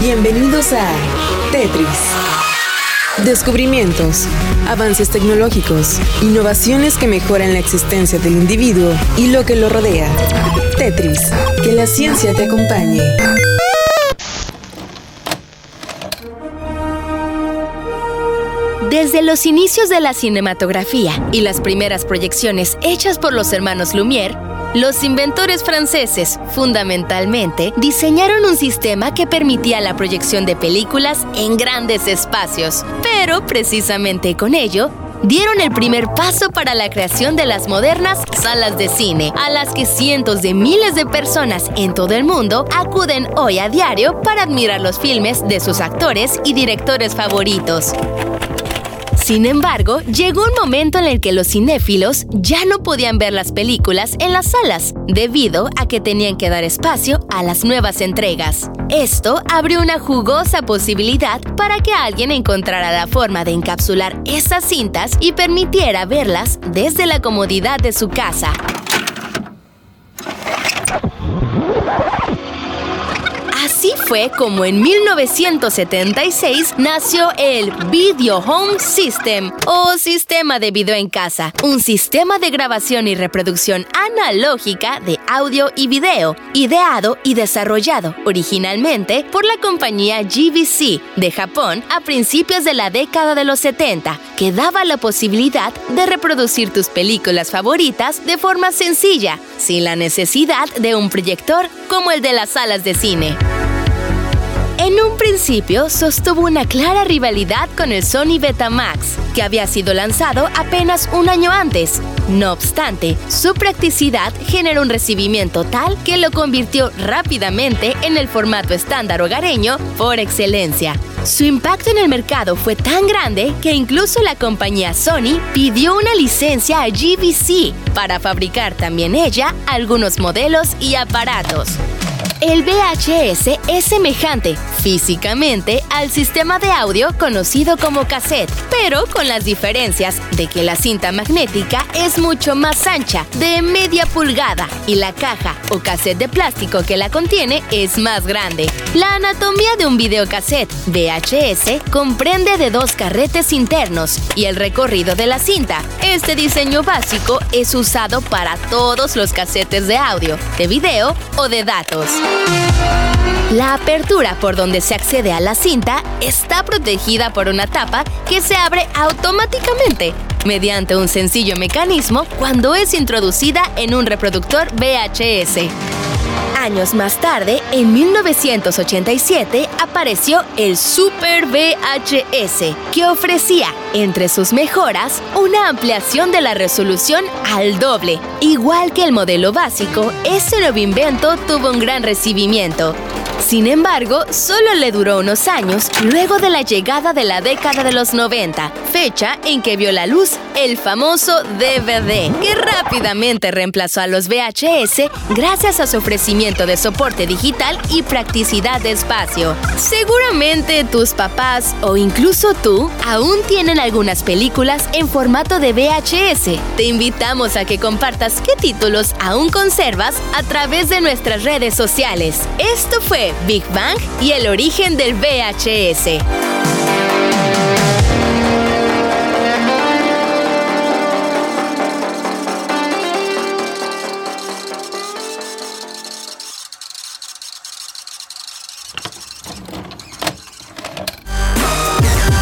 Bienvenidos a Tetris. Descubrimientos, avances tecnológicos, innovaciones que mejoran la existencia del individuo y lo que lo rodea. Tetris, que la ciencia te acompañe. Desde los inicios de la cinematografía y las primeras proyecciones hechas por los hermanos Lumière, los inventores franceses, fundamentalmente, diseñaron un sistema que permitía la proyección de películas en grandes espacios, pero precisamente con ello, dieron el primer paso para la creación de las modernas salas de cine, a las que cientos de miles de personas en todo el mundo acuden hoy a diario para admirar los filmes de sus actores y directores favoritos. Sin embargo, llegó un momento en el que los cinéfilos ya no podían ver las películas en las salas, debido a que tenían que dar espacio a las nuevas entregas. Esto abrió una jugosa posibilidad para que alguien encontrara la forma de encapsular esas cintas y permitiera verlas desde la comodidad de su casa. Fue como en 1976 nació el Video Home System o sistema de video en casa, un sistema de grabación y reproducción analógica de audio y video, ideado y desarrollado originalmente por la compañía GVC de Japón a principios de la década de los 70, que daba la posibilidad de reproducir tus películas favoritas de forma sencilla, sin la necesidad de un proyector como el de las salas de cine. En un principio sostuvo una clara rivalidad con el Sony Betamax, que había sido lanzado apenas un año antes. No obstante, su practicidad generó un recibimiento tal que lo convirtió rápidamente en el formato estándar hogareño por excelencia. Su impacto en el mercado fue tan grande que incluso la compañía Sony pidió una licencia a GVC para fabricar también ella algunos modelos y aparatos. El VHS es semejante físicamente al sistema de audio conocido como cassette, pero con las diferencias de que la cinta magnética es mucho más ancha, de media pulgada, y la caja o cassette de plástico que la contiene es más grande. La anatomía de un videocassette VHS comprende de dos carretes internos y el recorrido de la cinta. Este diseño básico es usado para todos los cassettes de audio, de video o de datos. La apertura por donde se accede a la cinta está protegida por una tapa que se abre automáticamente mediante un sencillo mecanismo cuando es introducida en un reproductor VHS. Años más tarde, en 1987, apareció el Super VHS, que ofrecía, entre sus mejoras, una ampliación de la resolución al doble. Igual que el modelo básico, este nuevo invento tuvo un gran recibimiento. Sin embargo, solo le duró unos años luego de la llegada de la década de los 90, fecha en que vio la luz el famoso DVD, que rápidamente reemplazó a los VHS gracias a su ofrecimiento de soporte digital y practicidad de espacio. Seguramente tus papás o incluso tú aún tienen algunas películas en formato de VHS. Te invitamos a que compartas qué títulos aún conservas a través de nuestras redes sociales. Esto fue Big Bang y el origen del VHS.